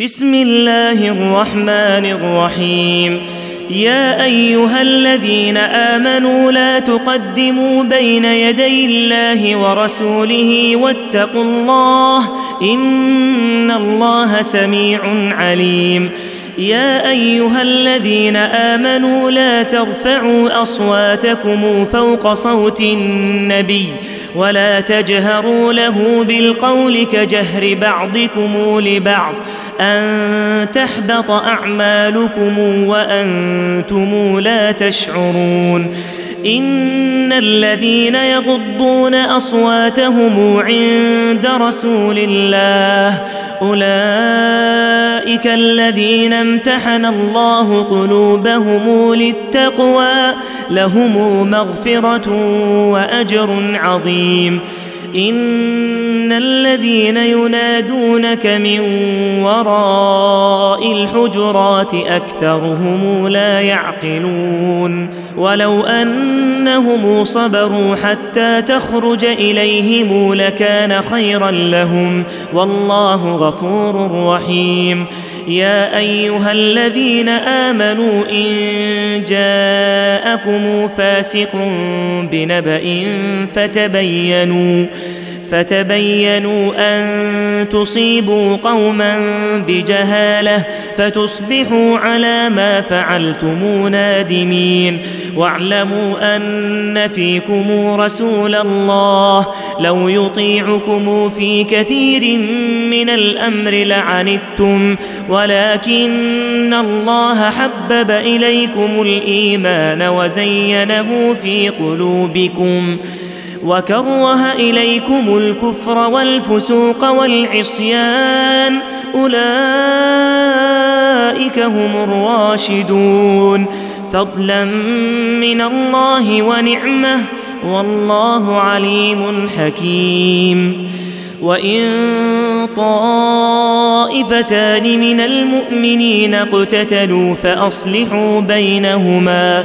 بسم الله الرحمن الرحيم. يا أيها الذين آمنوا لا تقدموا بين يدي الله ورسوله واتقوا الله إن الله سميع عليم. يا أيها الذين آمنوا لا ترفعوا أصواتكم فوق صوت النبي ولا تجهروا له بالقول كجهر بعضكم لبعض أن تحبط أعمالكم وأنتم لا تشعرون إن الذين يغضون أصواتهم عند رسول الله أولئك الذين امتحن الله قلوبهم للتقوى لهم مغفرة وأجر عظيم. ان الذين ينادونك من وراء الحجرات اكثرهم لا يعقلون ولو انهم صبروا حتى تخرج اليهم لكان خيرا لهم والله غفور رحيم يا ايها الذين امنوا ان جاءكم فاسق بنبأ فتبينوا فتبينوا أن تصيبوا قوما بجهالة فتصبحوا على ما فعلتم نادمين. واعلموا أن فيكم رسول الله. لو يطيعكم في كثير من الأمر لعنتم. ولكن الله حبب إليكم الإيمان وزينه في قلوبكم. وكره إليكم الكفر والفسوق والعصيان. أولئك هم الراشدون. فضلا من الله ونعمة. والله عليم حكيم. وإن طائفتان من المؤمنين اقتتلوا فأصلحوا بينهما.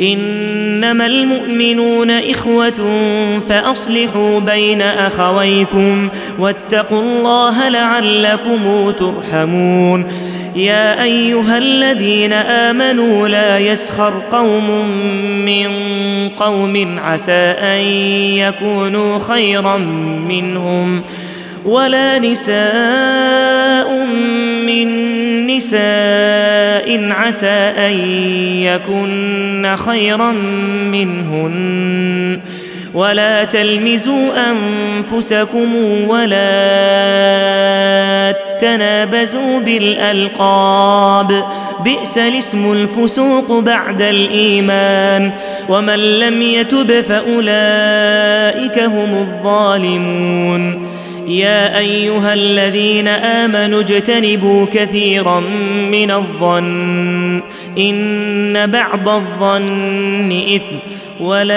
إنما المؤمنون إخوة فأصلحوا بين أخويكم واتقوا الله لعلكم ترحمون. يا أيها الذين آمنوا لا يسخر قوم من قوم عسى أن يكونوا خيرا منهم ولا نساء من نساء عسى ان يكن خيرا منهن ولا تلمزوا انفسكم ولا تنابزوا بالالقاب بئس الاسم الفسوق بعد الايمان ومن لم يتب فاولئك هم الظالمون يا أيها الذين آمنوا اجتنبوا كثيرا من الظن إن بعض الظن إثم ولا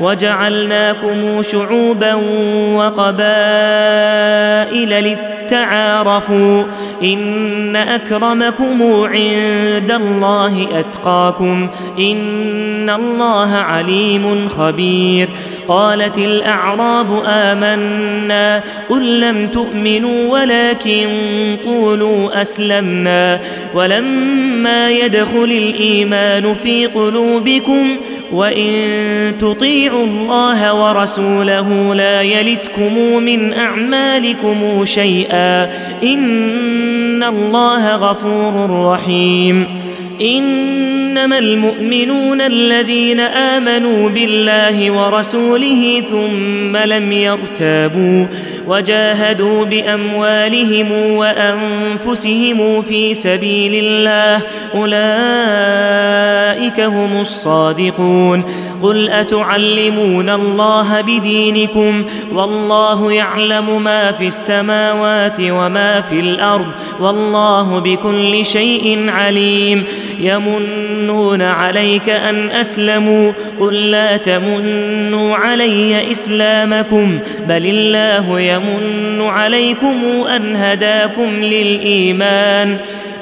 وجعلناكم شعوبا وقبائل للتعارفوا إن أكرمكم عند الله أتقاكم إن الله عليم خبير قالت الأعراب آمنا قل لم تؤمنوا ولكن قولوا أسلمنا ولما يدخل الإيمان في قلوبكم وان تطيعوا الله ورسوله لا يلتكم من اعمالكم شيئا ان الله غفور رحيم انما المؤمنون الذين امنوا بالله ورسوله ثم لم يرتابوا وجاهدوا باموالهم وانفسهم في سبيل الله اولئك هم الصادقون. قل أتعلمون الله بدينكم؟ والله يعلم ما في السماوات وما في الأرض. والله بكل شيء عليم. يمنون عليك أن أسلموا. قل لا تمنوا علي إسلامكم. بل الله يمن عليكم أن هداكم للإيمان.